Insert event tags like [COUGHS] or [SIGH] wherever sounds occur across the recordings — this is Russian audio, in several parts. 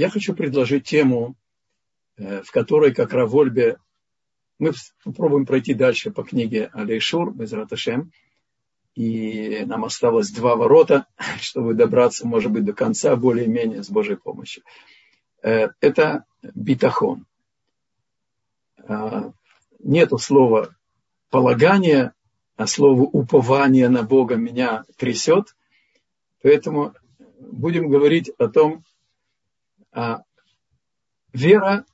я хочу предложить тему, э, в которой, как Равольбе, мы попробуем пройти дальше по книге Алейшур, без Раташем, и нам осталось два ворота, [LAUGHS] чтобы добраться, может быть, до конца более-менее с Божьей помощью. Э, это битахон. Э, нету слова полагание, а слово упование на Бога меня трясет. Поэтому будем говорить о том, а вера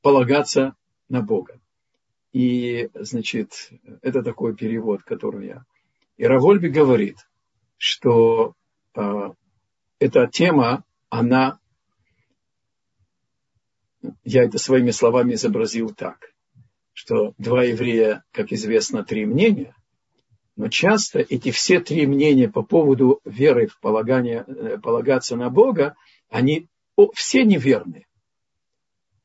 полагаться на Бога. И, значит, это такой перевод, который я и Равольби говорит, что э, эта тема, она, я это своими словами изобразил так, что два еврея, как известно, три мнения, но часто эти все три мнения по поводу веры в полагание, э, полагаться на Бога, они все неверны.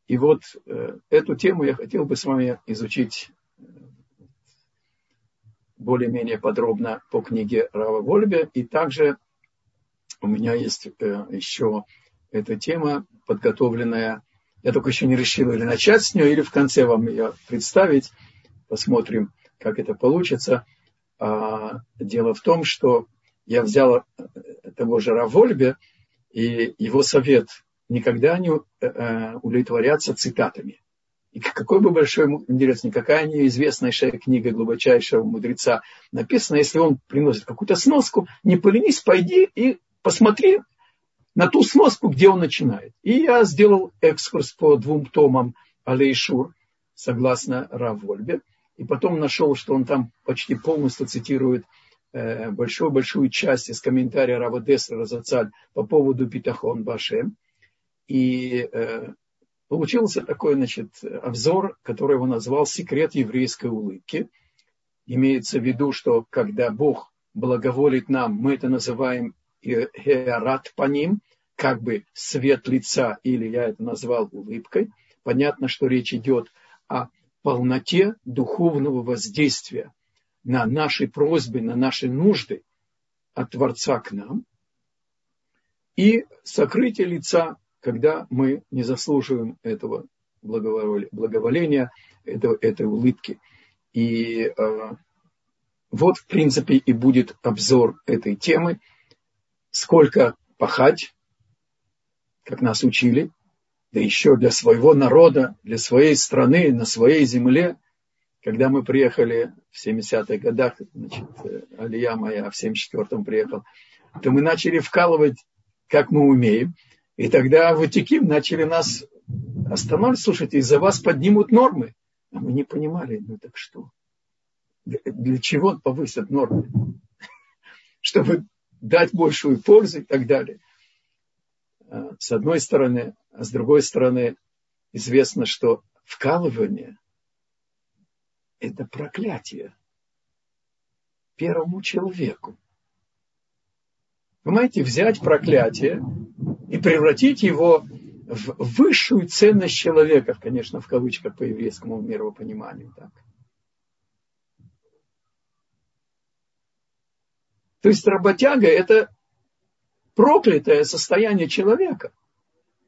И вот э, эту тему я хотел бы с вами изучить более-менее подробно по книге Рава Вольбе. И также у меня есть э, еще эта тема подготовленная. Я только еще не решил или начать с нее, или в конце вам ее представить. Посмотрим, как это получится. А, дело в том, что я взял э, того же Равольбе, и его совет никогда не э, удовлетворяться цитатами. И какой бы большой интерес, никакая неизвестнейшая книга глубочайшего мудреца написана, если он приносит какую-то сноску, не поленись, пойди и посмотри на ту сноску, где он начинает. И я сделал экскурс по двум томам Алейшур, согласно Равольбе, и потом нашел, что он там почти полностью цитирует э, большую-большую часть из комментария Рава Десра Розацаль по поводу Питахон Башем. И э, получился такой, значит, обзор, который его назвал «Секрет еврейской улыбки». Имеется в виду, что когда Бог благоволит нам, мы это называем «хеарат по ним», как бы свет лица, или я это назвал улыбкой. Понятно, что речь идет о полноте духовного воздействия на наши просьбы, на наши нужды от Творца к нам. И сокрытие лица когда мы не заслуживаем этого благоволения, этого, этой улыбки. И э, вот, в принципе, и будет обзор этой темы. Сколько пахать, как нас учили, да еще для своего народа, для своей страны, на своей земле. Когда мы приехали в 70-х годах, значит, Алия моя в 74-м приехал, то мы начали вкалывать, как мы умеем – и тогда Ватиким начали нас останавливать, слушайте, из-за вас поднимут нормы. А мы не понимали, ну так что? Для чего повысят нормы? [LAUGHS] Чтобы дать большую пользу и так далее. А, с одной стороны, а с другой стороны, известно, что вкалывание – это проклятие первому человеку. Понимаете, взять проклятие и превратить его в высшую ценность человека, конечно, в кавычках по еврейскому мировопониманию. Так. То есть работяга – это проклятое состояние человека.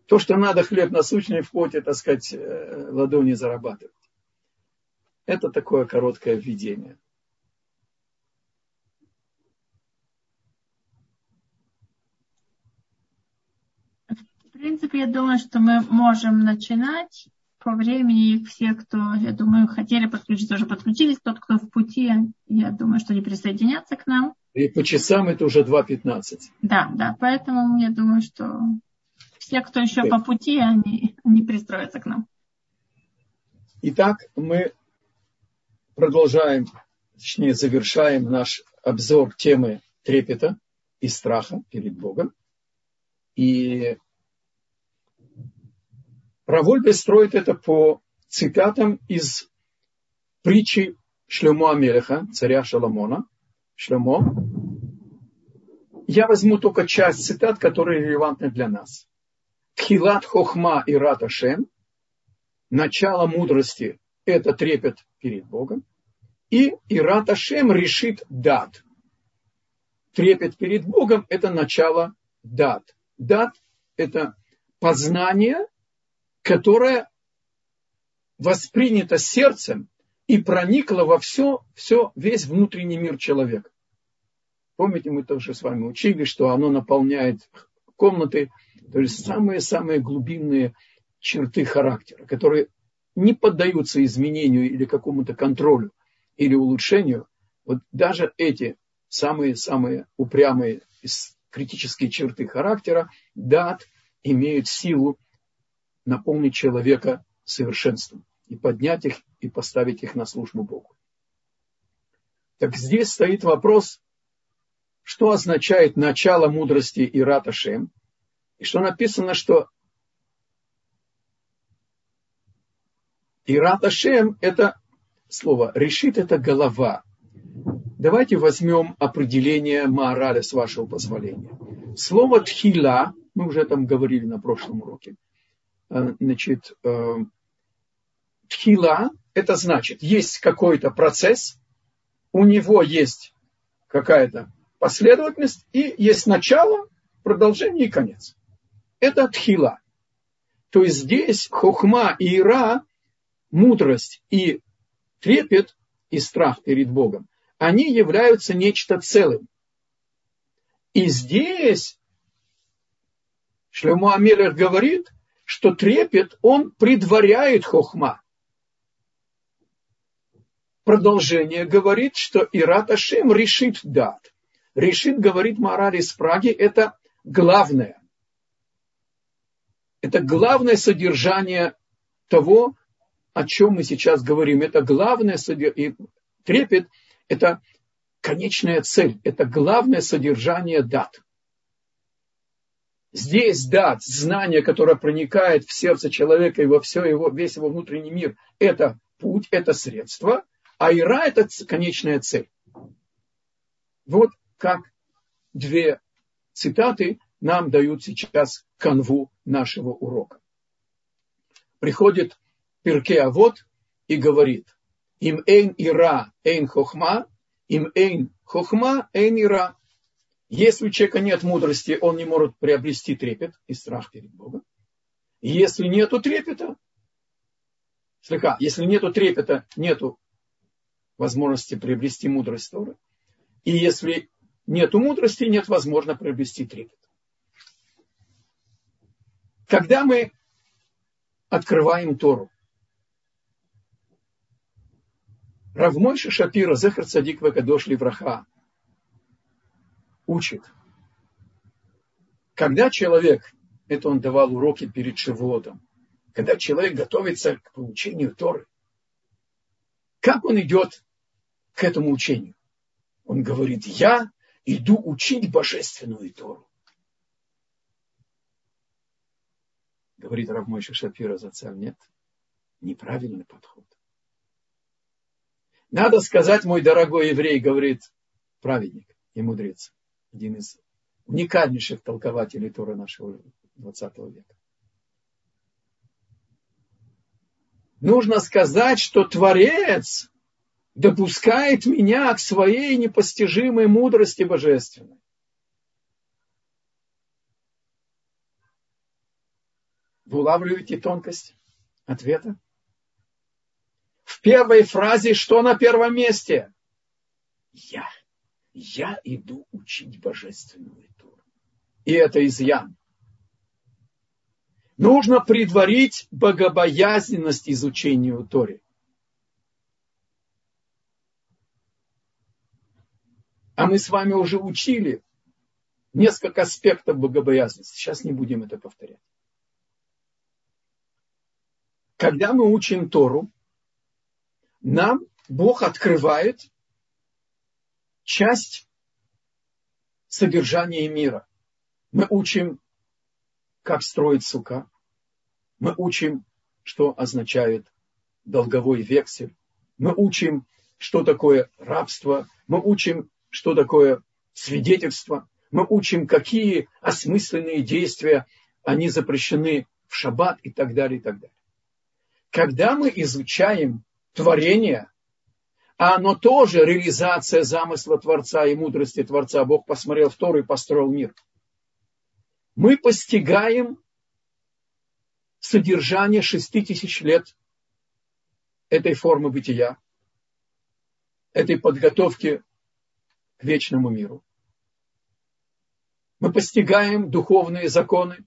То, что надо хлеб насущный в поте, так сказать, э, ладони зарабатывать. Это такое короткое введение – В принципе, я думаю, что мы можем начинать по времени. Все, кто, я думаю, хотели подключиться, уже подключились. Тот, кто в пути, я думаю, что не присоединятся к нам. И по часам это уже 2.15. Да, да. Поэтому я думаю, что все, кто еще по пути, они, они пристроятся к нам. Итак, мы продолжаем, точнее, завершаем наш обзор темы трепета и страха перед Богом. И Равольбе строит это по цитатам из притчи Шлемо Амелеха, царя Шаламона. Шлемо. Я возьму только часть цитат, которые релевантны для нас. Тхилат хохма и раташем. Начало мудрости – это трепет перед Богом. И Ират Ашем решит дат. Трепет перед Богом – это начало дат. Дат – это познание, которое воспринято сердцем и проникло во все, все, весь внутренний мир человека. Помните, мы тоже с вами учили, что оно наполняет комнаты, то есть самые-самые глубинные черты характера, которые не поддаются изменению или какому-то контролю или улучшению. Вот даже эти самые-самые упрямые критические черты характера, дат, имеют силу наполнить человека совершенством и поднять их и поставить их на службу Богу. Так здесь стоит вопрос, что означает начало мудрости и раташем, и что написано, что Ират Ашем – это слово. Решит – это голова. Давайте возьмем определение Маораля, с вашего позволения. Слово тхила, мы уже там говорили на прошлом уроке, э, значит, э, тхила – это значит, есть какой-то процесс, у него есть какая-то последовательность, и есть начало, продолжение и конец. Это тхила. То есть здесь хохма и ира мудрость и трепет и страх перед Богом, они являются нечто целым. И здесь Шлему Амелех говорит, что трепет, он предваряет хохма. Продолжение говорит, что Ират Ашем решит дат. Решит, говорит Мораль из Праги, это главное. Это главное содержание того, о чем мы сейчас говорим. Это главное и трепет, это конечная цель, это главное содержание дат. Здесь дат, знание, которое проникает в сердце человека и во все его, весь его внутренний мир, это путь, это средство, а ира – это конечная цель. Вот как две цитаты нам дают сейчас канву нашего урока. Приходит Пирке Авод и говорит, им эйн ира, эйн хохма, им эйн хохма, эйн ира. Если у человека нет мудрости, он не может приобрести трепет и страх перед Богом. Если нету трепета, слегка, если нету трепета, нету возможности приобрести мудрость Торы. И если нету мудрости, нет возможности приобрести трепет. Когда мы открываем Тору, Равмойши Шапира, Зехар Цадик Вакадош Ливраха, учит, когда человек, это он давал уроки перед Шивотом, когда человек готовится к получению Торы, как он идет к этому учению? Он говорит, я иду учить божественную Тору. Говорит Равмойши Шапира за царь, нет, неправильный подход. Надо сказать, мой дорогой еврей, говорит праведник и мудрец, один из уникальнейших толкователей Тора нашего 20 века. Нужно сказать, что Творец допускает меня к своей непостижимой мудрости божественной. Вы улавливаете тонкость ответа? В первой фразе что на первом месте? Я. Я иду учить божественную Тору. И это изъян. Нужно предварить богобоязненность изучению Торы. А мы с вами уже учили несколько аспектов богобоязненности. Сейчас не будем это повторять. Когда мы учим Тору, нам Бог открывает часть содержания мира. Мы учим, как строить сука. Мы учим, что означает долговой вексель. Мы учим, что такое рабство. Мы учим, что такое свидетельство. Мы учим, какие осмысленные действия, они запрещены в шаббат и так далее, и так далее. Когда мы изучаем творение, а оно тоже реализация замысла Творца и мудрости Творца. Бог посмотрел в Тору и построил мир. Мы постигаем содержание шести тысяч лет этой формы бытия, этой подготовки к вечному миру. Мы постигаем духовные законы,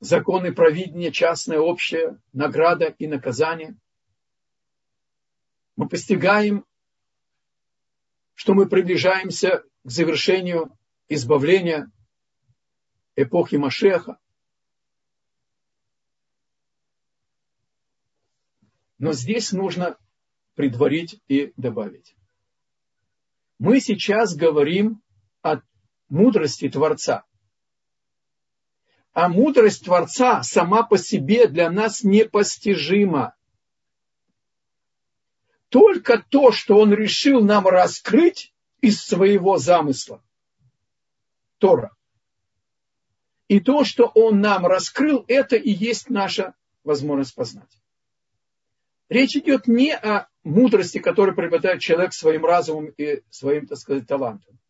законы провидения, частное, общее, награда и наказание. Мы постигаем, что мы приближаемся к завершению избавления эпохи Машеха. Но здесь нужно предварить и добавить. Мы сейчас говорим о мудрости Творца. А мудрость Творца сама по себе для нас непостижима. Только то, что Он решил нам раскрыть из своего замысла. Тора. И то, что Он нам раскрыл, это и есть наша возможность познать. Речь идет не о мудрости, которую приобретает человек своим разумом и своим, так сказать, талантом.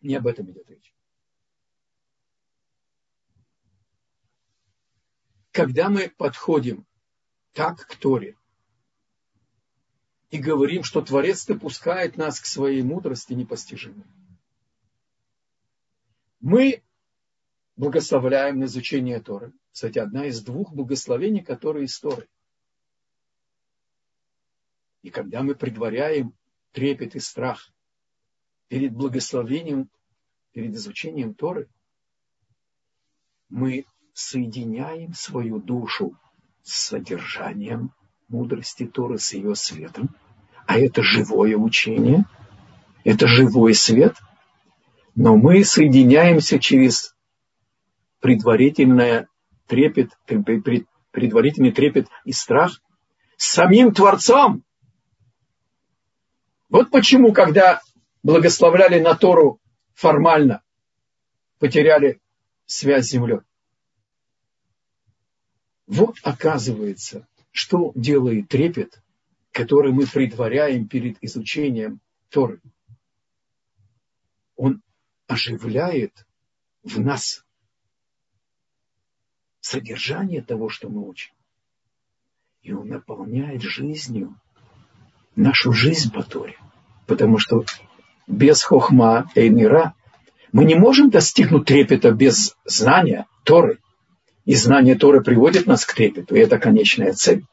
Не об этом идет речь. Когда мы подходим так к Торе и говорим, что Творец допускает нас к своей мудрости непостижимой, мы благословляем на изучение Торы. Кстати, одна из двух благословений, которые из Торы – и когда мы предваряем трепет и страх перед благословением, перед изучением Торы, мы соединяем свою душу с содержанием мудрости Торы, с ее светом. А это живое учение, это живой свет. Но мы соединяемся через предварительное трепет, предварительный трепет и страх с самим Творцом, вот почему, когда благословляли на Тору формально, потеряли связь с землей. Вот оказывается, что делает трепет, который мы предваряем перед изучением Торы. Он оживляет в нас содержание того, что мы учим. И он наполняет жизнью нашу жизнь по Торе. Потому что без хохма и мира мы не можем достигнуть трепета без знания Торы. И знание Торы приводит нас к трепету, и это конечная цель.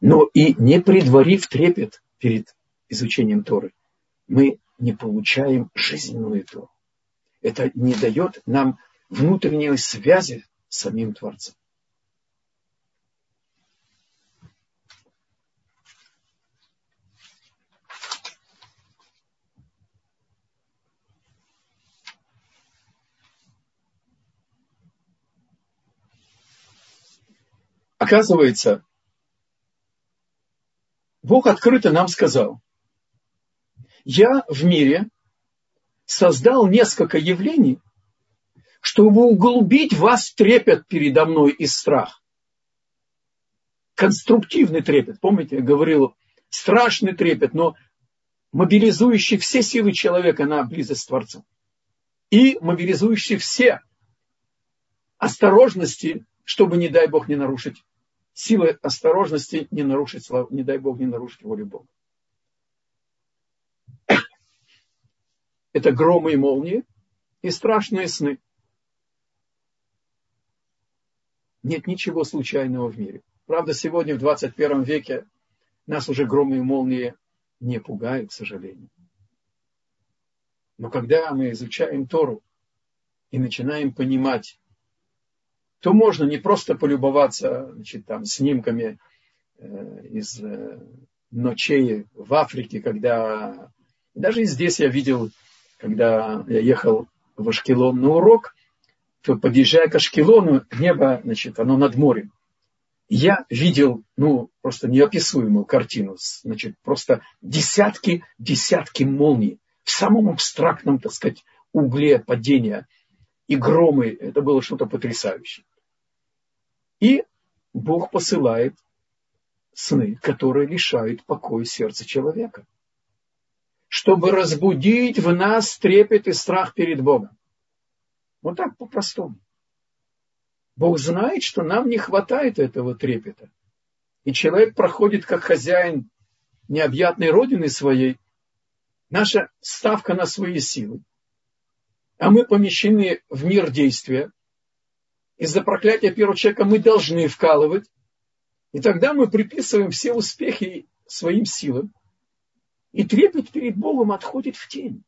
Но и не предварив трепет перед изучением Торы, мы не получаем жизненную Тору. Это не дает нам внутренней связи с самим Творцом. Оказывается, Бог открыто нам сказал, я в мире создал несколько явлений, чтобы углубить вас трепет передо мной и страх. Конструктивный трепет. Помните, я говорил, страшный трепет, но мобилизующий все силы человека на близость с Творцом. И мобилизующий все осторожности, чтобы, не дай Бог, не нарушить силой осторожности не нарушить, не дай Бог, не нарушить волю Бога. [COUGHS] Это громы и молнии и страшные сны. Нет ничего случайного в мире. Правда, сегодня в 21 веке нас уже громы и молнии не пугают, к сожалению. Но когда мы изучаем Тору и начинаем понимать, то можно не просто полюбоваться значит, там, снимками э, из э, ночей в Африке, когда даже и здесь я видел, когда я ехал в Ашкелон на урок, то подъезжая к Ашкелону, небо, значит, оно над морем. Я видел, ну, просто неописуемую картину, значит, просто десятки, десятки молний в самом абстрактном, так сказать, угле падения – и громы. Это было что-то потрясающее. И Бог посылает сны, которые лишают покоя сердца человека. Чтобы разбудить в нас трепет и страх перед Богом. Вот так по-простому. Бог знает, что нам не хватает этого трепета. И человек проходит как хозяин необъятной родины своей, наша ставка на свои силы. А мы помещены в мир действия. Из-за проклятия первого человека мы должны вкалывать. И тогда мы приписываем все успехи своим силам. И трепет перед Богом отходит в тень.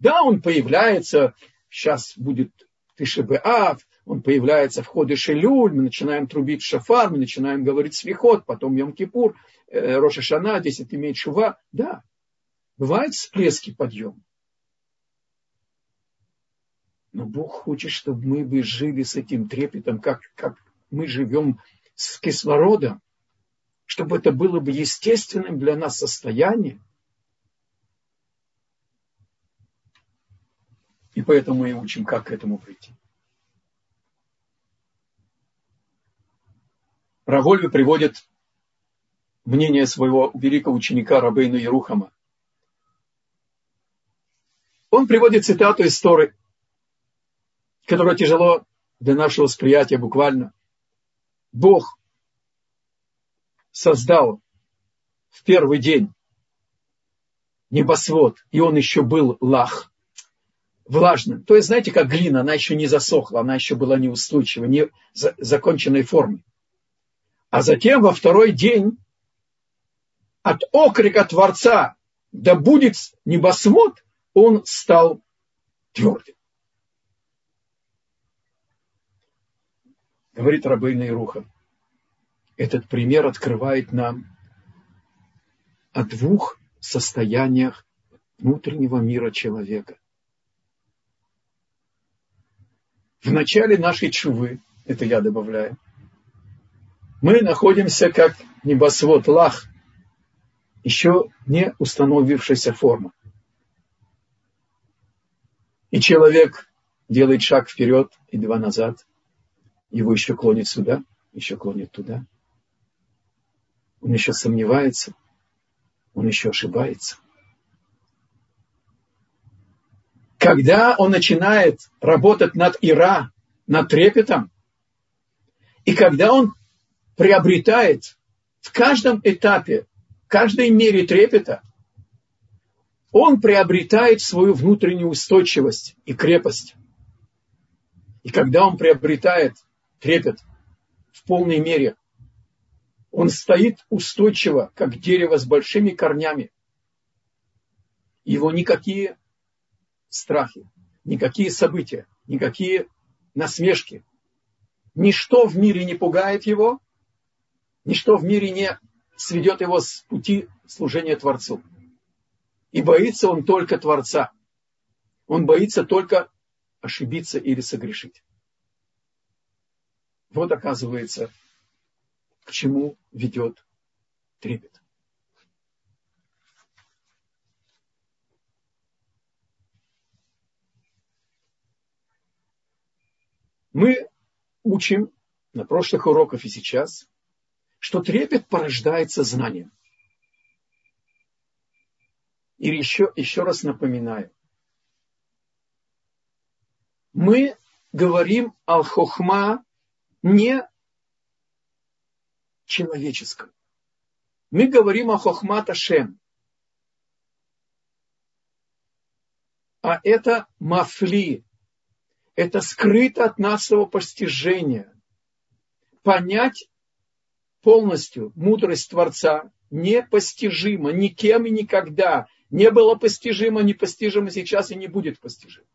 Да, он появляется, сейчас будет Тишебеав, он появляется в ходе Шелюль, мы начинаем трубить шафар, мы начинаем говорить свихот, потом Йом-Кипур, э, Роша Шана, 10 имеет шува. Да, бывают всплески подъема. Но Бог хочет, чтобы мы бы жили с этим трепетом, как, как мы живем с кислородом, чтобы это было бы естественным для нас состояние. И поэтому мы учим, как к этому прийти. Равольви приводит мнение своего великого ученика Рабейна Ерухама. Он приводит цитату из Торы, которая тяжело для нашего восприятия буквально. Бог создал в первый день небосвод, и он еще был лах, влажным. То есть, знаете, как глина, она еще не засохла, она еще была неустойчива, не в законченной форме. А затем во второй день от окрика Творца «Да будет небосвод!» он стал твердым. Говорит Рабейна Ируха этот пример открывает нам о двух состояниях внутреннего мира человека. В начале нашей чувы, это я добавляю, мы находимся как небосвод лах, еще не установившаяся форма. И человек делает шаг вперед и два назад, его еще клонит сюда, еще клонит туда он еще сомневается, он еще ошибается. Когда он начинает работать над Ира, над трепетом, и когда он приобретает в каждом этапе, в каждой мере трепета, он приобретает свою внутреннюю устойчивость и крепость. И когда он приобретает трепет в полной мере, он стоит устойчиво, как дерево с большими корнями. Его никакие страхи, никакие события, никакие насмешки, ничто в мире не пугает его, ничто в мире не сведет его с пути служения Творцу. И боится он только Творца. Он боится только ошибиться или согрешить. Вот оказывается, к чему ведет трепет. Мы учим на прошлых уроках и сейчас, что трепет порождается знанием. И еще, еще раз напоминаю, мы говорим ал-хохма не человеческом. Мы говорим о хохмата шем. А это мафли. Это скрыто от нашего постижения. Понять полностью мудрость Творца непостижимо никем и никогда. Не было постижимо, непостижимо сейчас и не будет постижимо.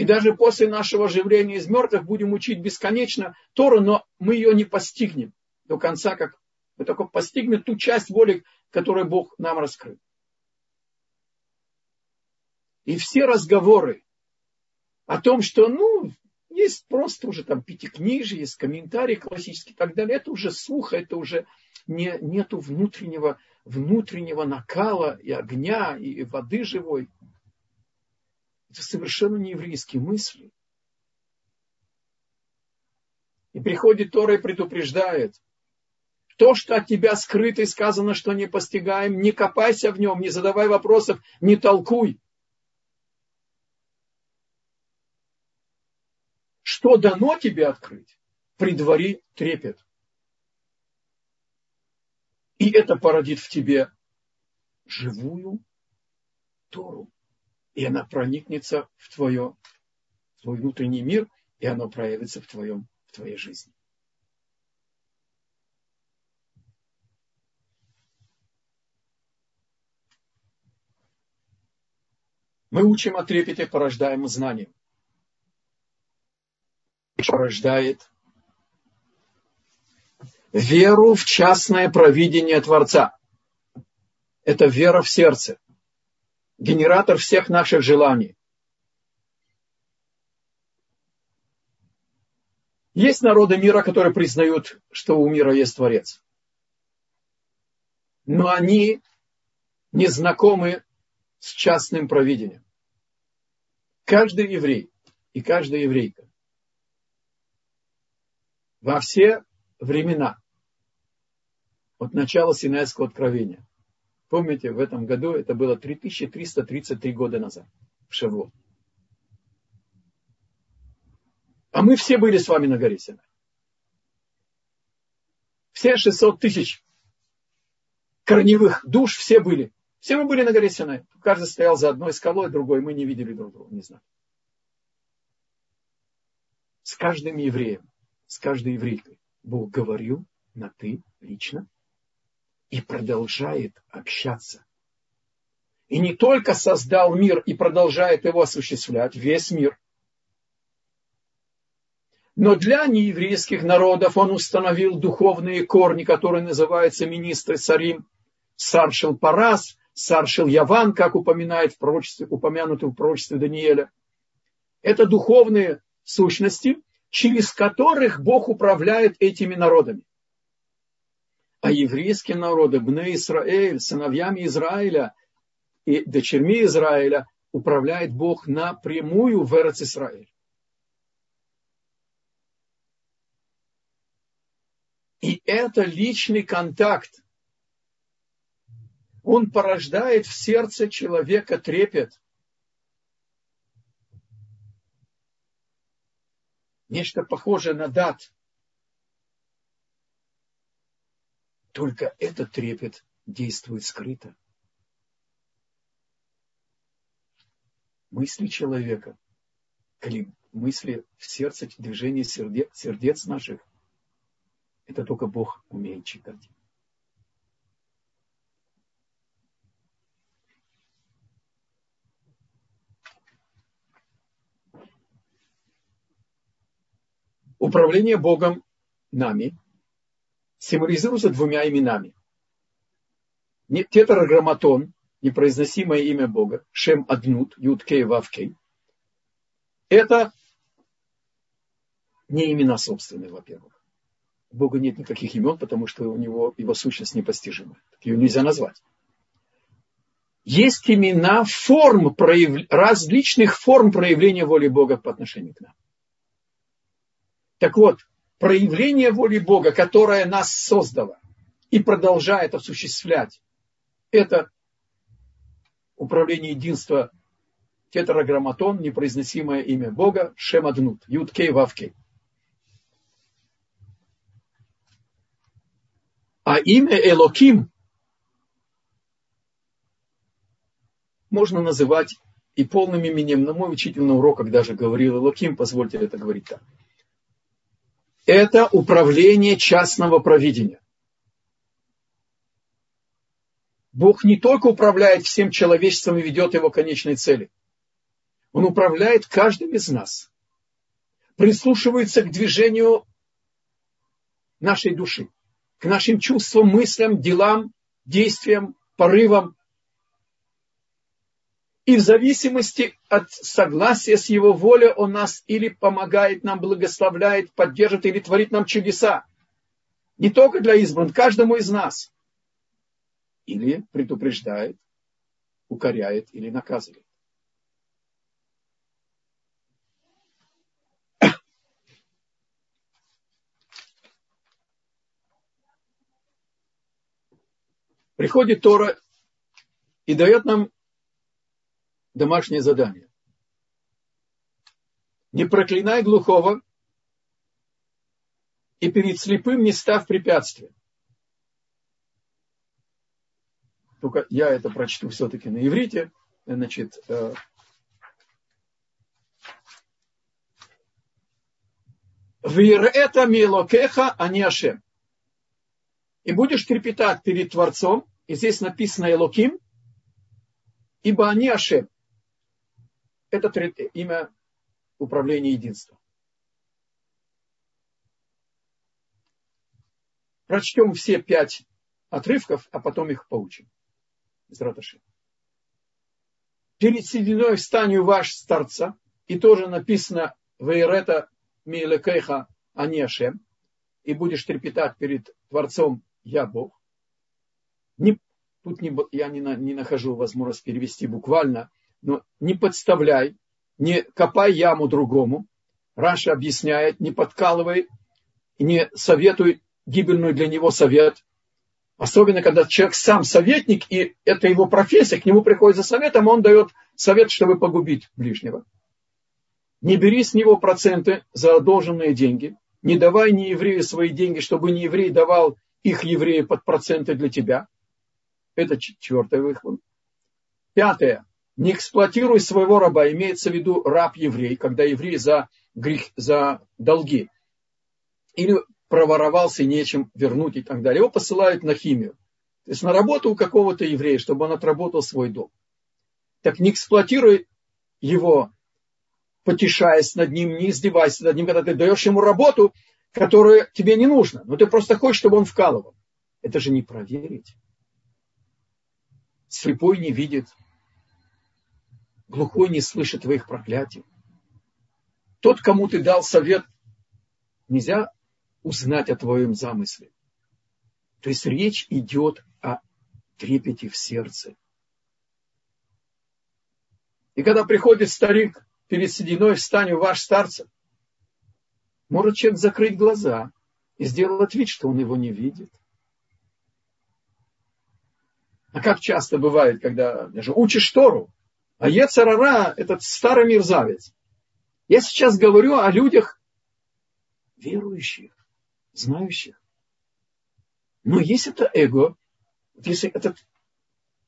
И даже после нашего оживления из мертвых будем учить бесконечно Тору, но мы ее не постигнем до конца, как мы только постигнем ту часть воли, которую Бог нам раскрыл. И все разговоры о том, что, ну, есть просто уже там пятикнижие, есть комментарии классические и так далее, это уже сухо, это уже не, нету внутреннего, внутреннего накала и огня, и воды живой. Это совершенно не еврейские мысли. И приходит Тора и предупреждает. То, что от тебя скрыто и сказано, что не постигаем, не копайся в нем, не задавай вопросов, не толкуй. что дано тебе открыть, предвари трепет. И это породит в тебе живую Тору. И она проникнется в, твое, в твой внутренний мир, и оно проявится в, твоем, в твоей жизни. Мы учим о трепете, порождаем знанием. Порождает веру в частное провидение Творца. Это вера в сердце. Генератор всех наших желаний. Есть народы мира, которые признают, что у мира есть Творец. Но они не знакомы с частным провидением. Каждый еврей и каждая еврейка во все времена от начала Синайского откровения. Помните, в этом году это было 3333 года назад, в Шавло. А мы все были с вами на горе Синай. Все 600 тысяч корневых душ все были. Все мы были на горе Синай. Каждый стоял за одной скалой, другой. Мы не видели друг друга, не знаю. С каждым евреем, с каждой еврейкой Бог говорил на ты лично и продолжает общаться. И не только создал мир и продолжает его осуществлять, весь мир, но для нееврейских народов он установил духовные корни, которые называются министры царим, Саршил Парас, Саршил Яван, как упоминает в пророчестве, упомянуто в пророчестве Даниэля. Это духовные сущности, через которых Бог управляет этими народами. А еврейские народы, Бне Израиль, сыновьями Израиля и дочерьми Израиля, управляет Бог напрямую в Эрец Израиль. И это личный контакт. Он порождает в сердце человека трепет. Нечто похожее на дат. Только этот трепет действует скрыто. Мысли человека, мысли в сердце, движение сердец, сердец наших, это только Бог умеет читать. Управление Богом нами символизируется двумя именами. Тетраграмматон, непроизносимое имя Бога, Шем Аднут, Юткей Вавкей, это не имена собственные, во-первых. У Бога нет никаких имен, потому что у него его сущность непостижима. Ее нельзя назвать. Есть имена форм, прояв... различных форм проявления воли Бога по отношению к нам. Так вот, проявление воли Бога, которое нас создало и продолжает осуществлять, это управление единства тетраграмматон, непроизносимое имя Бога, Шемаднут, Юткей Вавкей. А имя Элоким можно называть и полным именем. На мой учитель на уроках даже говорил Элоким, позвольте это говорить так это управление частного провидения. Бог не только управляет всем человечеством и ведет его к конечной цели. Он управляет каждым из нас. Прислушивается к движению нашей души, к нашим чувствам, мыслям, делам, действиям, порывам, и в зависимости от согласия с Его волей Он нас или помогает нам, благословляет, поддержит или творит нам чудеса. Не только для избранных, каждому из нас. Или предупреждает, укоряет или наказывает. Приходит Тора и дает нам домашнее задание. Не проклинай глухого, и перед слепым не став препятствием. Только я это прочту все-таки на иврите. Значит, э, это милокеха, а не Ашем. И будешь трепетать перед Творцом, и здесь написано Элоким, ибо они Ашем. Это имя управления единства. Прочтем все пять отрывков, а потом их поучим. Израташи. Перед сединой встанью ваш старца, и тоже написано Вейрета Милекеха Анешем, и будешь трепетать перед Творцом Я Бог. Не, тут не, я не, не нахожу возможность перевести буквально, но не подставляй, не копай яму другому. Раша объясняет, не подкалывай, не советуй гибельную для него совет. Особенно, когда человек сам советник, и это его профессия, к нему приходит за советом, он дает совет, чтобы погубить ближнего. Не бери с него проценты за одолженные деньги. Не давай не еврею свои деньги, чтобы не еврей давал их еврею под проценты для тебя. Это четвертый выход. Пятое. Не эксплуатируй своего раба. Имеется в виду раб-еврей, когда еврей за, грех, за долги. Или проворовался и нечем вернуть и так далее. Его посылают на химию. То есть на работу у какого-то еврея, чтобы он отработал свой долг. Так не эксплуатируй его, потешаясь над ним, не издевайся над ним, когда ты даешь ему работу, которая тебе не нужна. Но ты просто хочешь, чтобы он вкалывал. Это же не проверить. Слепой не видит, глухой не слышит твоих проклятий. Тот, кому ты дал совет, нельзя узнать о твоем замысле. То есть речь идет о трепете в сердце. И когда приходит старик перед сединой, встань у ваш старца, может человек закрыть глаза и сделать вид, что он его не видит. А как часто бывает, когда даже учишь Тору, а Ецарара – этот старый мерзавец. Я сейчас говорю о людях верующих знающих. Но есть это эго, если этот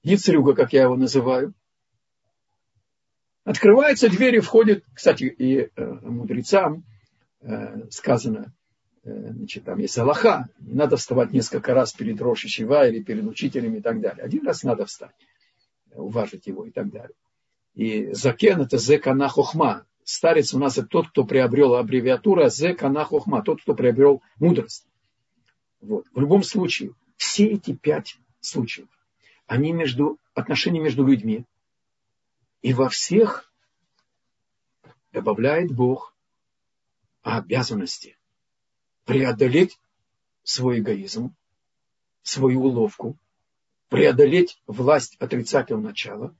яцерюга, как я его называю, открывается дверь и входит, кстати, и э, мудрецам э, сказано, э, значит, там есть Аллаха, не надо вставать несколько раз перед Роши Шива или перед учителями и так далее. Один раз надо встать, уважить его и так далее. И закен это зекана хохма, Старец у нас это тот, кто приобрел аббревиатура Зе Канахохма, тот, кто приобрел мудрость. Вот. В любом случае, все эти пять случаев, они между, отношения между людьми. И во всех добавляет Бог обязанности преодолеть свой эгоизм, свою уловку, преодолеть власть отрицательного начала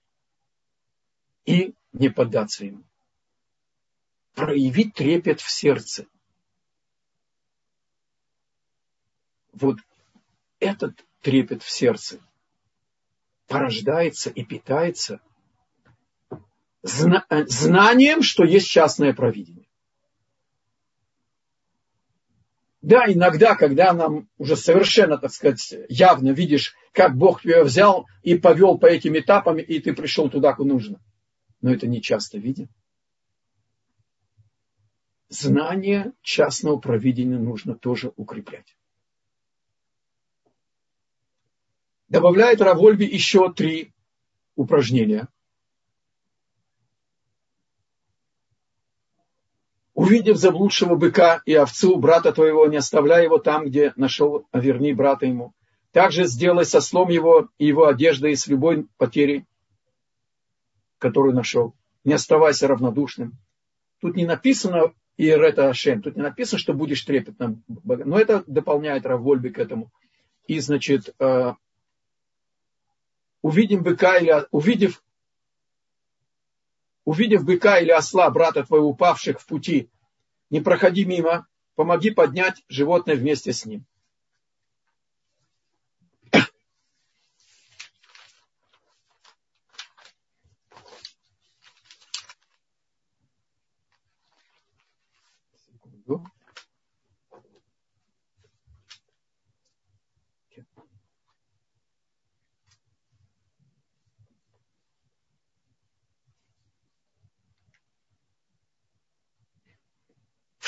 и не поддаться ему проявить трепет в сердце. Вот этот трепет в сердце порождается и питается знанием, что есть частное провидение. Да, иногда, когда нам уже совершенно, так сказать, явно видишь, как Бог тебя взял и повел по этим этапам, и ты пришел туда, куда нужно. Но это не часто видим знание частного провидения нужно тоже укреплять. Добавляет Равольби еще три упражнения. Увидев заблудшего быка и овцу брата твоего, не оставляй его там, где нашел, а верни брата ему. Также сделай со слом его и его одеждой с любой потерей, которую нашел. Не оставайся равнодушным. Тут не написано и это Ашем. Тут не написано, что будешь трепетным. Но это дополняет Равольби к этому. И, значит, э, увидим быка или увидев, увидев быка или осла, брата твоего, упавших в пути, не проходи мимо, помоги поднять животное вместе с ним.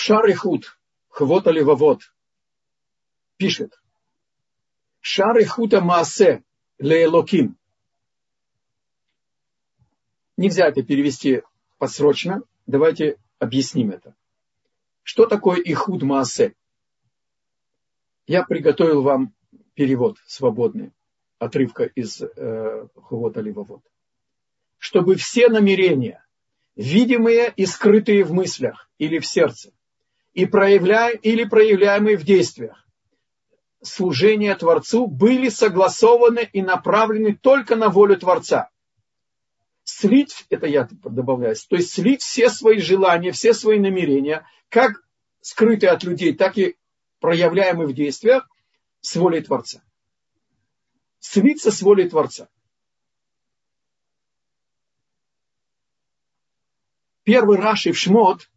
Шарихут, Хвота Левовод, пишет, Шарихута Маасе Леэлоким. Нельзя это перевести посрочно. Давайте объясним это. Что такое Ихуд Маасе? Я приготовил вам перевод свободный, отрывка из э, Хувота Ливовод. Чтобы все намерения, видимые и скрытые в мыслях или в сердце, и проявля... или проявляемые в действиях, служения Творцу были согласованы и направлены только на волю Творца. Слить, это я добавляю, то есть слить все свои желания, все свои намерения, как скрытые от людей, так и проявляемые в действиях, с волей Творца. Слиться с волей Творца. Первый Раши в Шмот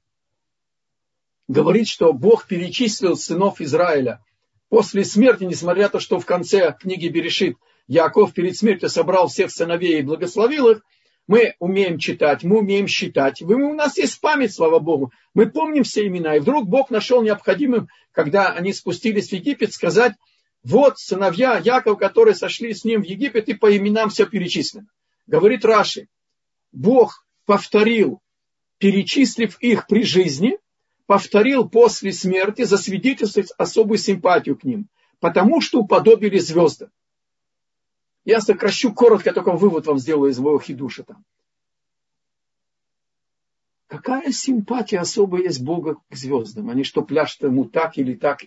говорит, что Бог перечислил сынов Израиля после смерти, несмотря на то, что в конце книги Берешит Яков перед смертью собрал всех сыновей и благословил их, мы умеем читать, мы умеем считать. У нас есть память, слава Богу. Мы помним все имена. И вдруг Бог нашел необходимым, когда они спустились в Египет, сказать, вот сыновья Якова, которые сошли с ним в Египет, и по именам все перечислено. Говорит Раши, Бог повторил, перечислив их при жизни, повторил после смерти, засвидетельствовать особую симпатию к ним, потому что уподобили звездам. Я сокращу коротко, только вывод вам сделаю из моего хидуша там. Какая симпатия особая есть Бога к звездам? Они что, пляшут ему так или так?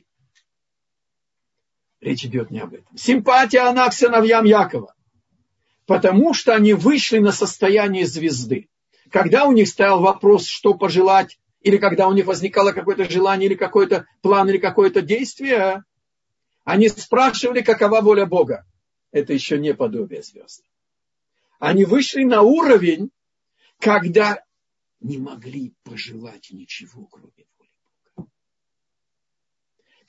Речь идет не об этом. Симпатия она к сыновьям Якова. Потому что они вышли на состояние звезды. Когда у них стоял вопрос, что пожелать, или когда у них возникало какое-то желание, или какой-то план, или какое-то действие, они спрашивали, какова воля Бога. Это еще не подобие звезд. Они вышли на уровень, когда не могли пожелать ничего, кроме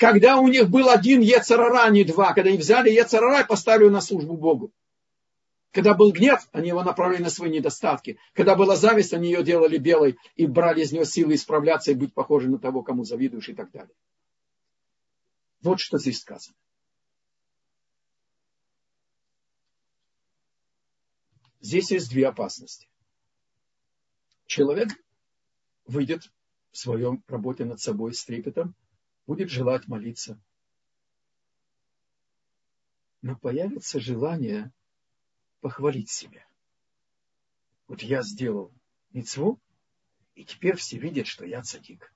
когда у них был один Ецарара, не два, когда они взяли Ецарара и поставили на службу Богу. Когда был гнев, они его направили на свои недостатки. Когда была зависть, они ее делали белой и брали из нее силы исправляться и быть похожим на того, кому завидуешь и так далее. Вот что здесь сказано. Здесь есть две опасности. Человек выйдет в своем работе над собой с трепетом будет желать молиться. Но появится желание похвалить себя. Вот я сделал мецву, и теперь все видят, что я цадик.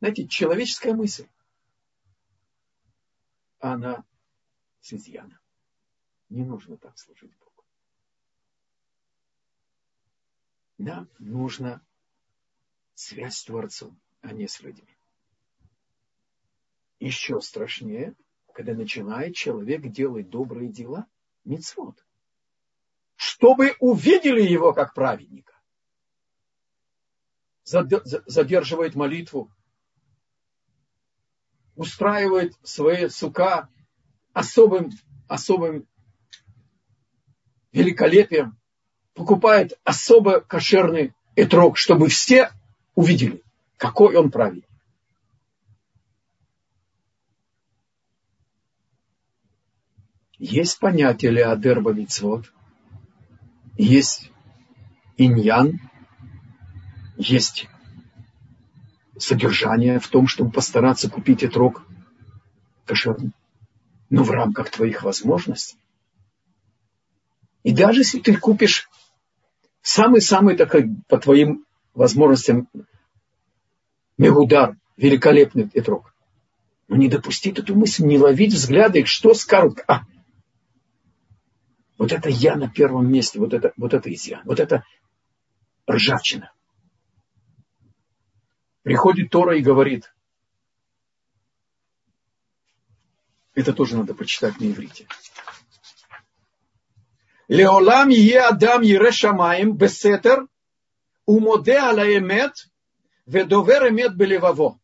Знаете, человеческая мысль. Она с изъяном. Не нужно так служить Богу. Нам нужна связь с Творцом, а не с людьми еще страшнее, когда начинает человек делать добрые дела, мицвод, чтобы увидели его как праведника. Задерживает молитву, устраивает свои сука особым, особым великолепием, покупает особо кошерный этрог, чтобы все увидели, какой он праведник. Есть понятие Леадер Бамицвод, есть иньян, есть содержание в том, чтобы постараться купить этот рог кошерный, но в рамках твоих возможностей. И даже если ты купишь самый-самый такой по твоим возможностям мегудар, великолепный этрог, но не допустить эту мысль, не ловить взгляды, что скажут. А, вот это я на первом месте, вот это, вот это изъян, вот это ржавчина. Приходит Тора и говорит, это тоже надо почитать на иврите. Леолам е адам ере шамаем бесетер умоде ала эмет ведовер эмет белеваво.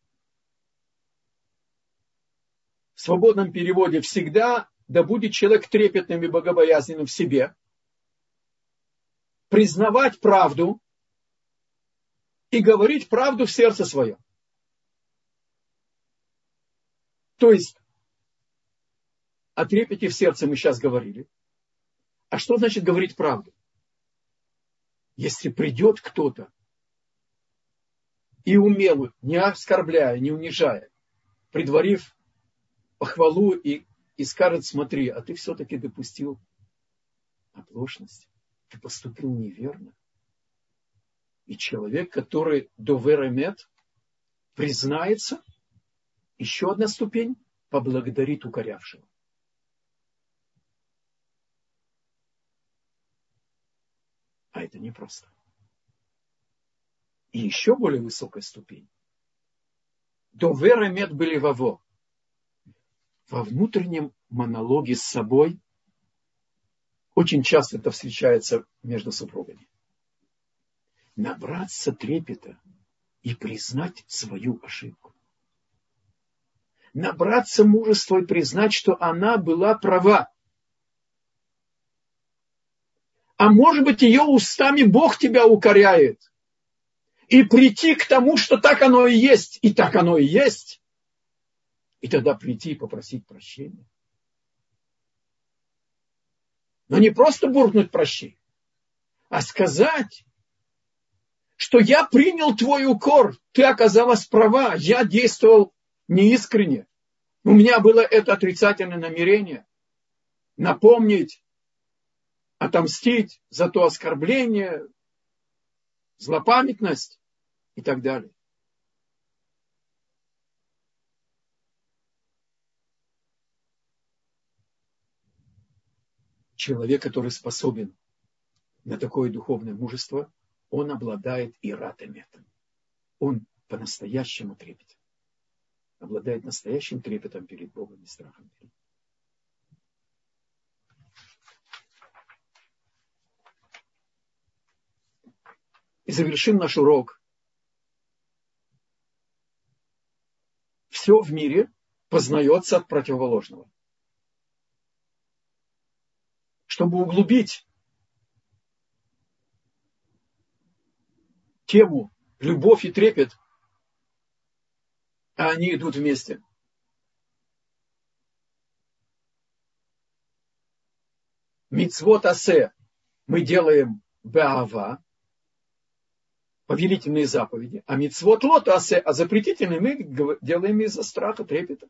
В свободном переводе всегда да будет человек трепетным и богобоязненным в себе, признавать правду и говорить правду в сердце свое. То есть, о трепете в сердце мы сейчас говорили. А что значит говорить правду? Если придет кто-то и умело, не оскорбляя, не унижая, предварив похвалу и, и скажет, смотри, а ты все-таки допустил оплошность, ты поступил неверно. И человек, который до веремет признается, еще одна ступень, поблагодарит укорявшего. А это непросто. И еще более высокая ступень. До веремет были во Во внутреннем монологе с собой очень часто это встречается между супругами. Набраться трепета и признать свою ошибку. Набраться мужества и признать, что она была права. А может быть, ее устами Бог тебя укоряет. И прийти к тому, что так оно и есть. И так оно и есть. И тогда прийти и попросить прощения. Но не просто буркнуть прощения, а сказать, что я принял твой укор, ты оказалась права, я действовал неискренне. У меня было это отрицательное намерение. Напомнить, отомстить за то оскорбление, злопамятность и так далее. Человек, который способен на такое духовное мужество, он обладает и ратометом. Он по-настоящему трепетен. Обладает настоящим трепетом перед Богом и страхом И завершим наш урок. Все в мире познается от противоположного. Чтобы углубить тему любовь и трепет, а они идут вместе. Мицвот асе мы делаем беава, повелительные заповеди, а мицвот лот асе, а запретительные мы делаем из-за страха, трепета.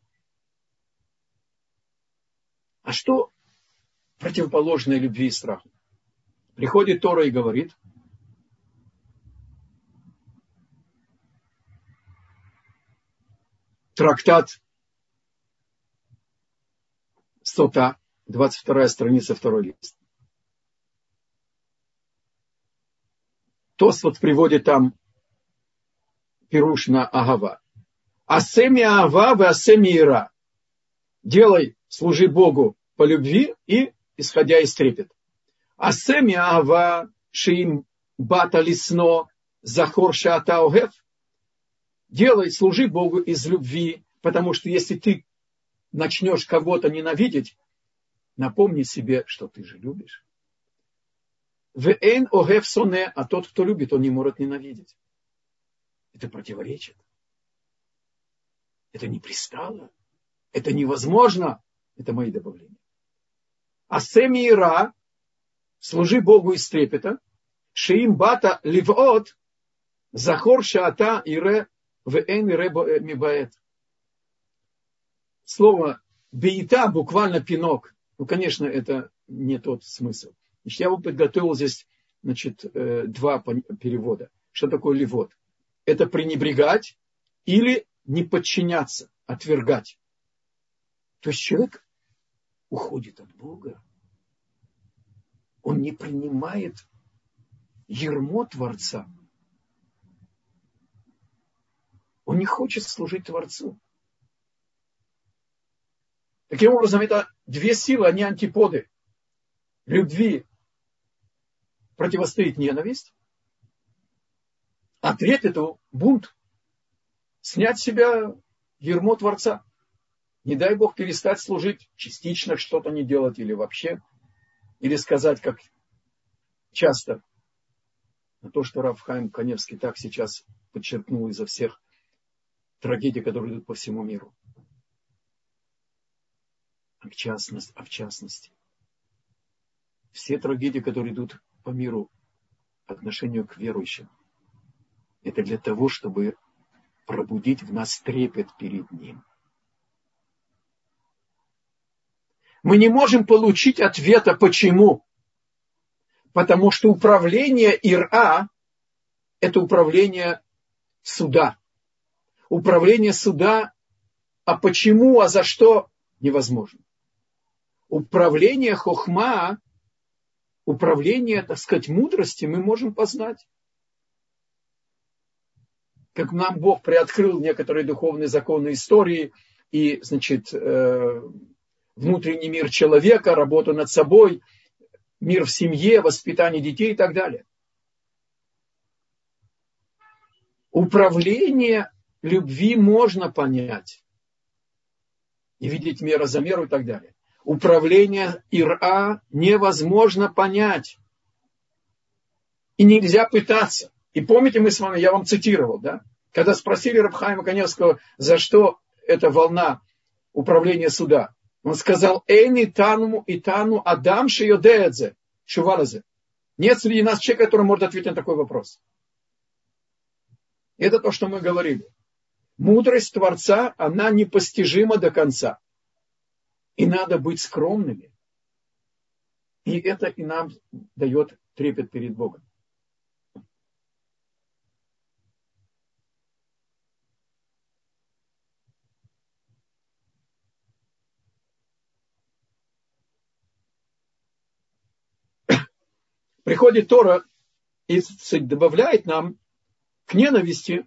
А что противоположное любви и страху? Приходит Тора и говорит – трактат Сота, 22 страница, второй лист. Тос вот приводит там Пируш на Агава. Асеми Ава в Асеми Ира. Делай, служи Богу по любви и исходя из трепет. Асеми Ава Шиим Бата Лисно Захор Шаата Огев делай, служи Богу из любви, потому что если ты начнешь кого-то ненавидеть, напомни себе, что ты же любишь. Вен огев соне, а тот, кто любит, он не может ненавидеть. Это противоречит. Это не пристало. Это невозможно. Это мои добавления. А семи ира, служи Богу из трепета, шиим бата ливот, захор шаата ире в эми ребо э, мибаэт. Слово бейта буквально пинок. Ну, конечно, это не тот смысл. Значит, я вот подготовил здесь значит, э, два перевода. Что такое ливот? Это пренебрегать или не подчиняться, отвергать. То есть человек уходит от Бога. Он не принимает ермо Творца. Он не хочет служить Творцу. Таким образом, это две силы, они антиподы. Любви противостоит ненависть, а трепету бунт. Снять себя ермо Творца. Не дай Бог перестать служить, частично что-то не делать или вообще. Или сказать, как часто, то, что Рафхайм Каневский так сейчас подчеркнул изо всех трагедий, которые идут по всему миру. а в частности, а в частности все трагедии, которые идут по миру отношению к верующим, это для того, чтобы пробудить в нас трепет перед Ним. Мы не можем получить ответа, почему. Потому что управление Ира – это управление суда. Управление суда, а почему, а за что – невозможно. Управление хохма, управление, так сказать, мудрости мы можем познать как нам Бог приоткрыл некоторые духовные законы истории и, значит, э, внутренний мир человека, работу над собой, мир в семье, воспитание детей и так далее. Управление любви можно понять и видеть мера за меру и так далее. Управление Ира невозможно понять. И нельзя пытаться. И помните, мы с вами, я вам цитировал, да? Когда спросили Рабхайма Коневского, за что эта волна управления суда, он сказал, Эйни тануму и тану адам шиодеэдзе, шуваразе. Нет среди нас человека, который может ответить на такой вопрос. Это то, что мы говорили. Мудрость Творца, она непостижима до конца. И надо быть скромными. И это и нам дает трепет перед Богом. Приходит Тора и добавляет нам к ненависти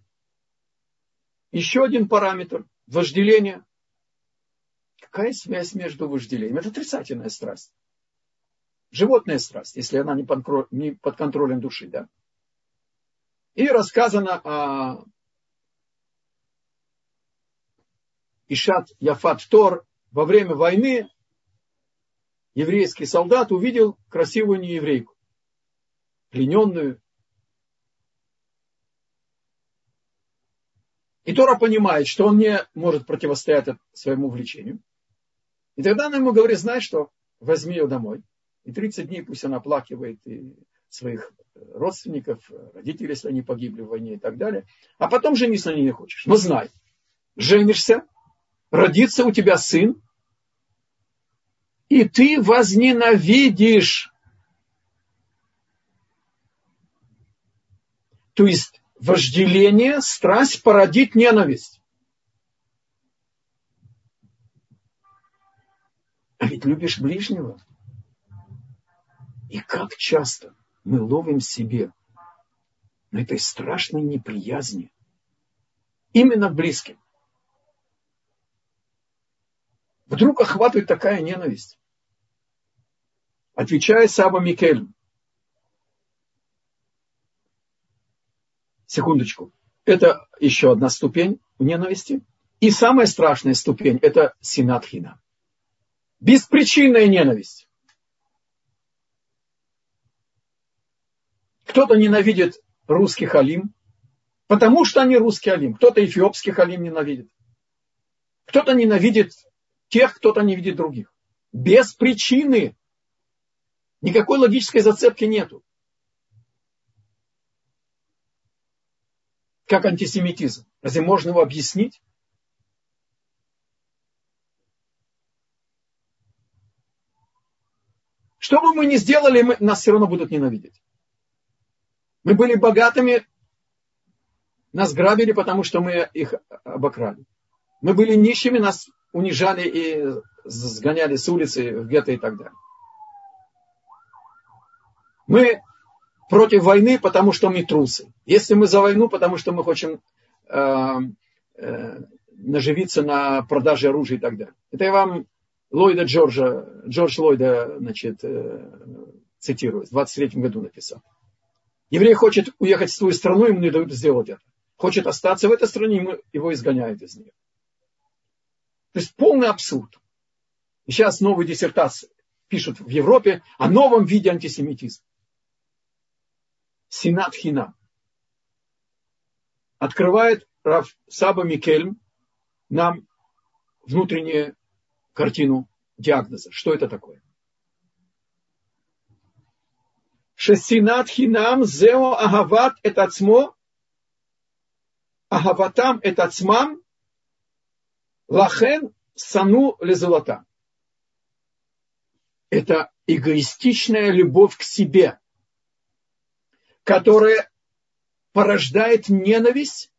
еще один параметр – вожделение. Какая связь между вожделением? Это отрицательная страсть. Животная страсть, если она не под, контролем души. Да? И рассказано о Ишат Яфат Тор во время войны еврейский солдат увидел красивую нееврейку плененную. И Тора понимает, что он не может противостоять своему влечению. И тогда она ему говорит, знаешь что, возьми ее домой. И 30 дней пусть она оплакивает и своих родственников, родителей, если они погибли в войне и так далее. А потом женись на ней не хочешь. Но знай, женишься, родится у тебя сын, и ты возненавидишь То есть вожделение, страсть породит ненависть. А ведь любишь ближнего. И как часто мы ловим себе на этой страшной неприязни именно близким. Вдруг охватывает такая ненависть. Отвечая Саба Микель, Секундочку. Это еще одна ступень в ненависти. И самая страшная ступень – это синатхина. Беспричинная ненависть. Кто-то ненавидит русский халим, потому что они русский халим. Кто-то эфиопский халим ненавидит. Кто-то ненавидит тех, кто-то не видит других. Без причины. Никакой логической зацепки нету. Как антисемитизм. Разве можно его объяснить? Что бы мы ни сделали, мы, нас все равно будут ненавидеть. Мы были богатыми, нас грабили, потому что мы их обокрали. Мы были нищими, нас унижали и сгоняли с улицы в гетто и так далее. Мы против войны, потому что мы трусы. Если мы за войну, потому что мы хотим э, э, наживиться на продаже оружия и так далее. Это я вам Ллойда Джорджа, Джордж Ллойда, значит, э, цитирую, в 23 году написал. Еврей хочет уехать в свою страну, ему не дают сделать это. Хочет остаться в этой стране, ему, его изгоняют из нее. То есть полный абсурд. И сейчас новые диссертации пишут в Европе о новом виде антисемитизма. Синат Хина. Открывает Раф Саба Микельм нам внутреннюю картину диагноза. Что это такое? Шесинат хинам зео агават это ацмо, агаватам это ацмам, лахен сану лезолота. Это эгоистичная любовь к себе, которая порождает ненависть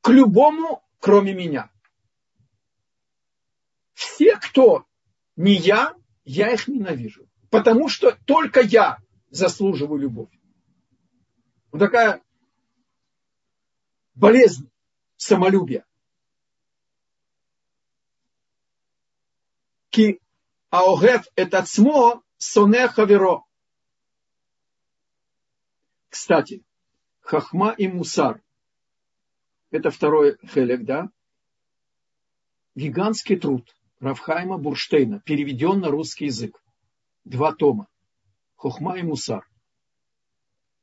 к любому, кроме меня. Все, кто не я, я их ненавижу. Потому что только я заслуживаю любовь. Вот такая болезнь самолюбия. Ки аогев это цмо соне хаверо. Кстати, хахма и мусар это второй хелек, да, гигантский труд Равхайма Бурштейна, переведен на русский язык. Два тома. Хохма и Мусар.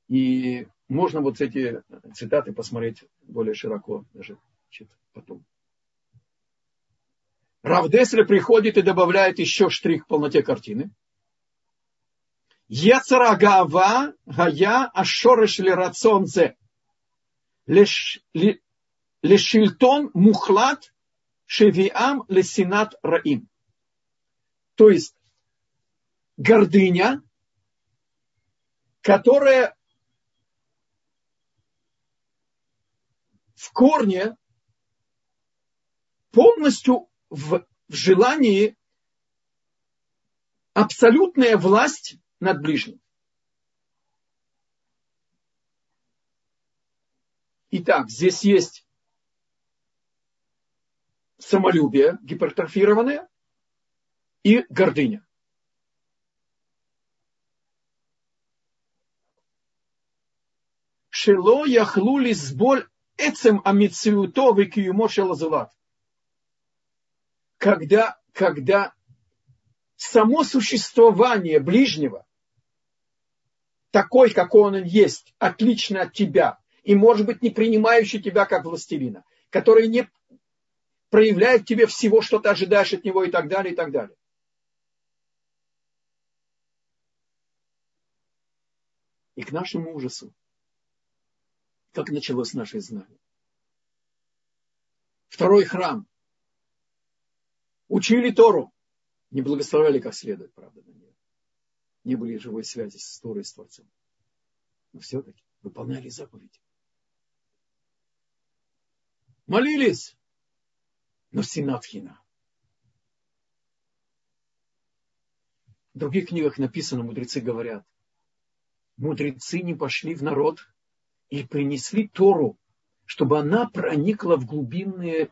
И можно вот эти цитаты посмотреть более широко, даже потом. Равдеслер приходит и добавляет еще штрих в полноте картины. Яцарагава гая ашореш лирацонзе лешильтон мухлат шевиам лесинат раим. То есть гордыня, которая в корне полностью в, в желании абсолютная власть над ближним. Итак, здесь есть самолюбие гипертрофированное и гордыня. Шело яхлули сболь эцем амициуто векиюмо шелазулат. Когда, когда само существование ближнего, такой, какой он есть, отлично от тебя, и, может быть, не принимающий тебя как властелина, который не проявляет тебе всего, что ты ожидаешь от него и так далее, и так далее. И к нашему ужасу, как началось наше знание. Второй храм. Учили Тору. Не благословляли как следует, правда. Не были живой связи с Торой и с Творцом. Но все-таки выполняли заповеди. Молились но синатхина. В других книгах написано, мудрецы говорят, мудрецы не пошли в народ и принесли Тору, чтобы она проникла в глубинные,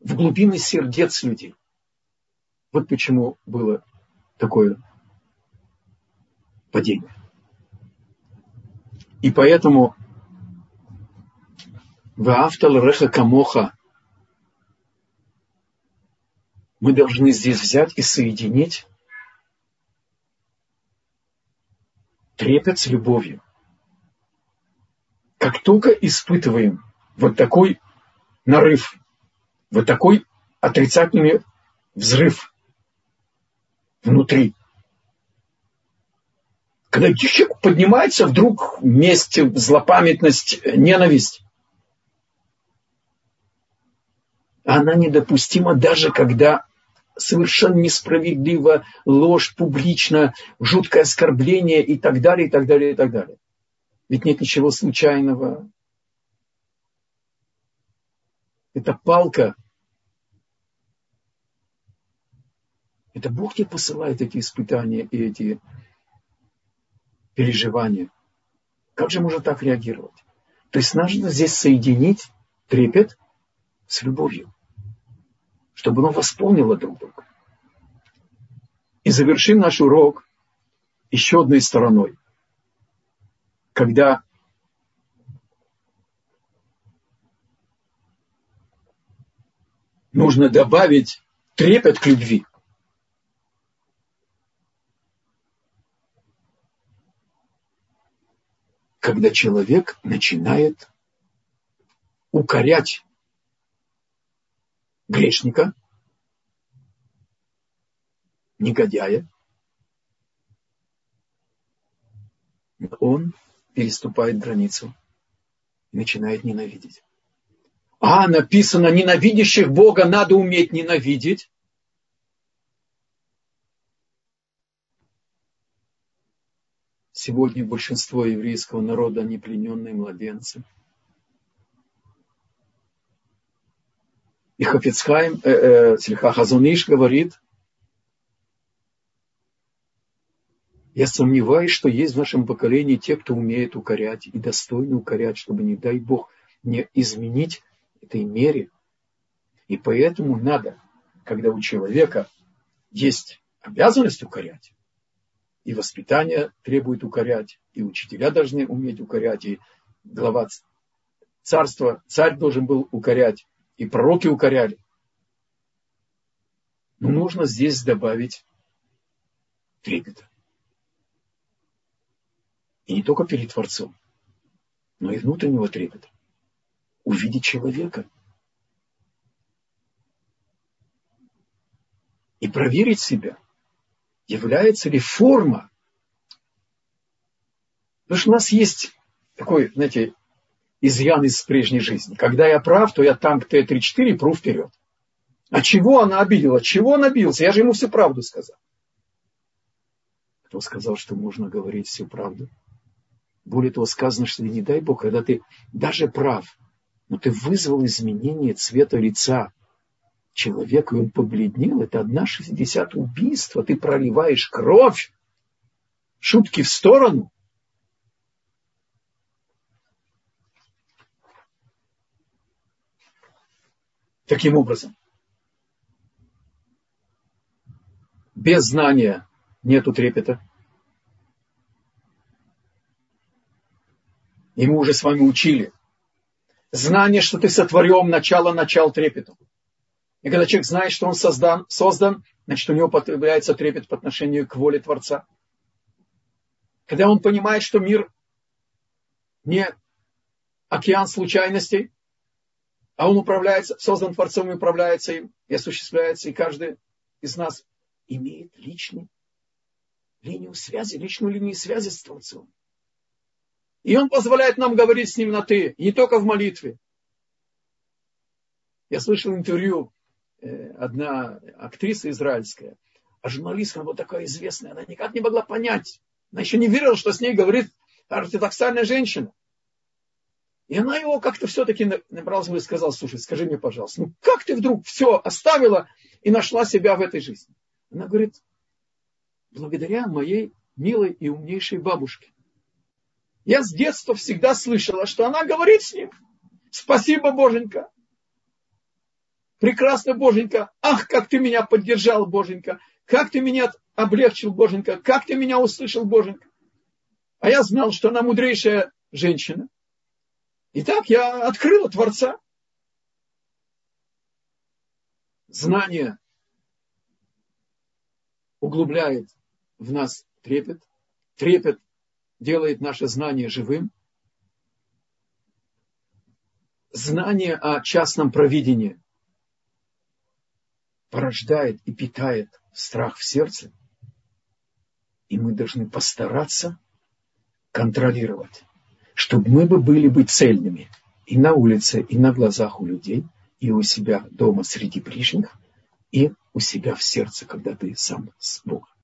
в глубины сердец людей. Вот почему было такое падение. И поэтому Ваавтал Реха Камоха мы должны здесь взять и соединить трепет с любовью. Как только испытываем вот такой нарыв, вот такой отрицательный взрыв внутри, когда человек поднимается вдруг вместе злопамятность, ненависть, она недопустима даже когда совершенно несправедливо, ложь публично, жуткое оскорбление и так далее, и так далее, и так далее. Ведь нет ничего случайного. Это палка. Это Бог тебе посылает эти испытания и эти переживания. Как же можно так реагировать? То есть нужно здесь соединить трепет с любовью чтобы оно восполнило друг друга. И завершим наш урок еще одной стороной. Когда нужно добавить трепет к любви. Когда человек начинает укорять грешника негодяя, он переступает границу и начинает ненавидеть. А написано, ненавидящих Бога надо уметь ненавидеть. Сегодня большинство еврейского народа не плененные младенцы. И Хафицхайм, э, э, Хазуниш говорит, я сомневаюсь, что есть в нашем поколении те, кто умеет укорять и достойно укорять, чтобы, не дай Бог, не изменить этой мере. И поэтому надо, когда у человека есть обязанность укорять, и воспитание требует укорять, и учителя должны уметь укорять, и глава царства, царь должен был укорять, и пророки укоряли. Но нужно здесь добавить трепета. И не только перед Творцом, но и внутреннего трепета увидеть человека. И проверить себя, является ли форма. Потому что у нас есть такой, знаете, изъян из прежней жизни. Когда я прав, то я танк Т-34 пру вперед. А чего она обидела? Чего он обиделся? Я же ему всю правду сказал. Кто сказал, что можно говорить всю правду? Более того, сказано, что не дай Бог, когда ты даже прав, но ты вызвал изменение цвета лица человека, и он побледнел. Это одна шестьдесят убийства. Ты проливаешь кровь. Шутки в сторону. Таким образом, без знания нету трепета. И мы уже с вами учили, Знание, что ты сотворен, начало, начал трепету. И когда человек знает, что он создан, создан, значит, у него появляется трепет по отношению к воле Творца. Когда он понимает, что мир не океан случайностей, а он управляется, создан Творцом и управляется им, и осуществляется, и каждый из нас имеет личную линию связи, личную линию связи с Творцом. И он позволяет нам говорить с ним на «ты», не только в молитве. Я слышал интервью, одна актриса израильская, а журналистка, она была такая известная, она никак не могла понять. Она еще не верила, что с ней говорит ортодоксальная женщина. И она его как-то все-таки набралась и сказала, слушай, скажи мне, пожалуйста, ну как ты вдруг все оставила и нашла себя в этой жизни? Она говорит, благодаря моей милой и умнейшей бабушке. Я с детства всегда слышала, что она говорит с ним. Спасибо, Боженька. Прекрасно, Боженька. Ах, как ты меня поддержал, Боженька. Как ты меня облегчил, Боженька. Как ты меня услышал, Боженька. А я знал, что она мудрейшая женщина. И так я открыла Творца. Знание углубляет в нас трепет. Трепет делает наше знание живым. Знание о частном провидении порождает и питает страх в сердце. И мы должны постараться контролировать, чтобы мы бы были бы цельными и на улице, и на глазах у людей, и у себя дома среди ближних, и у себя в сердце, когда ты сам с Богом.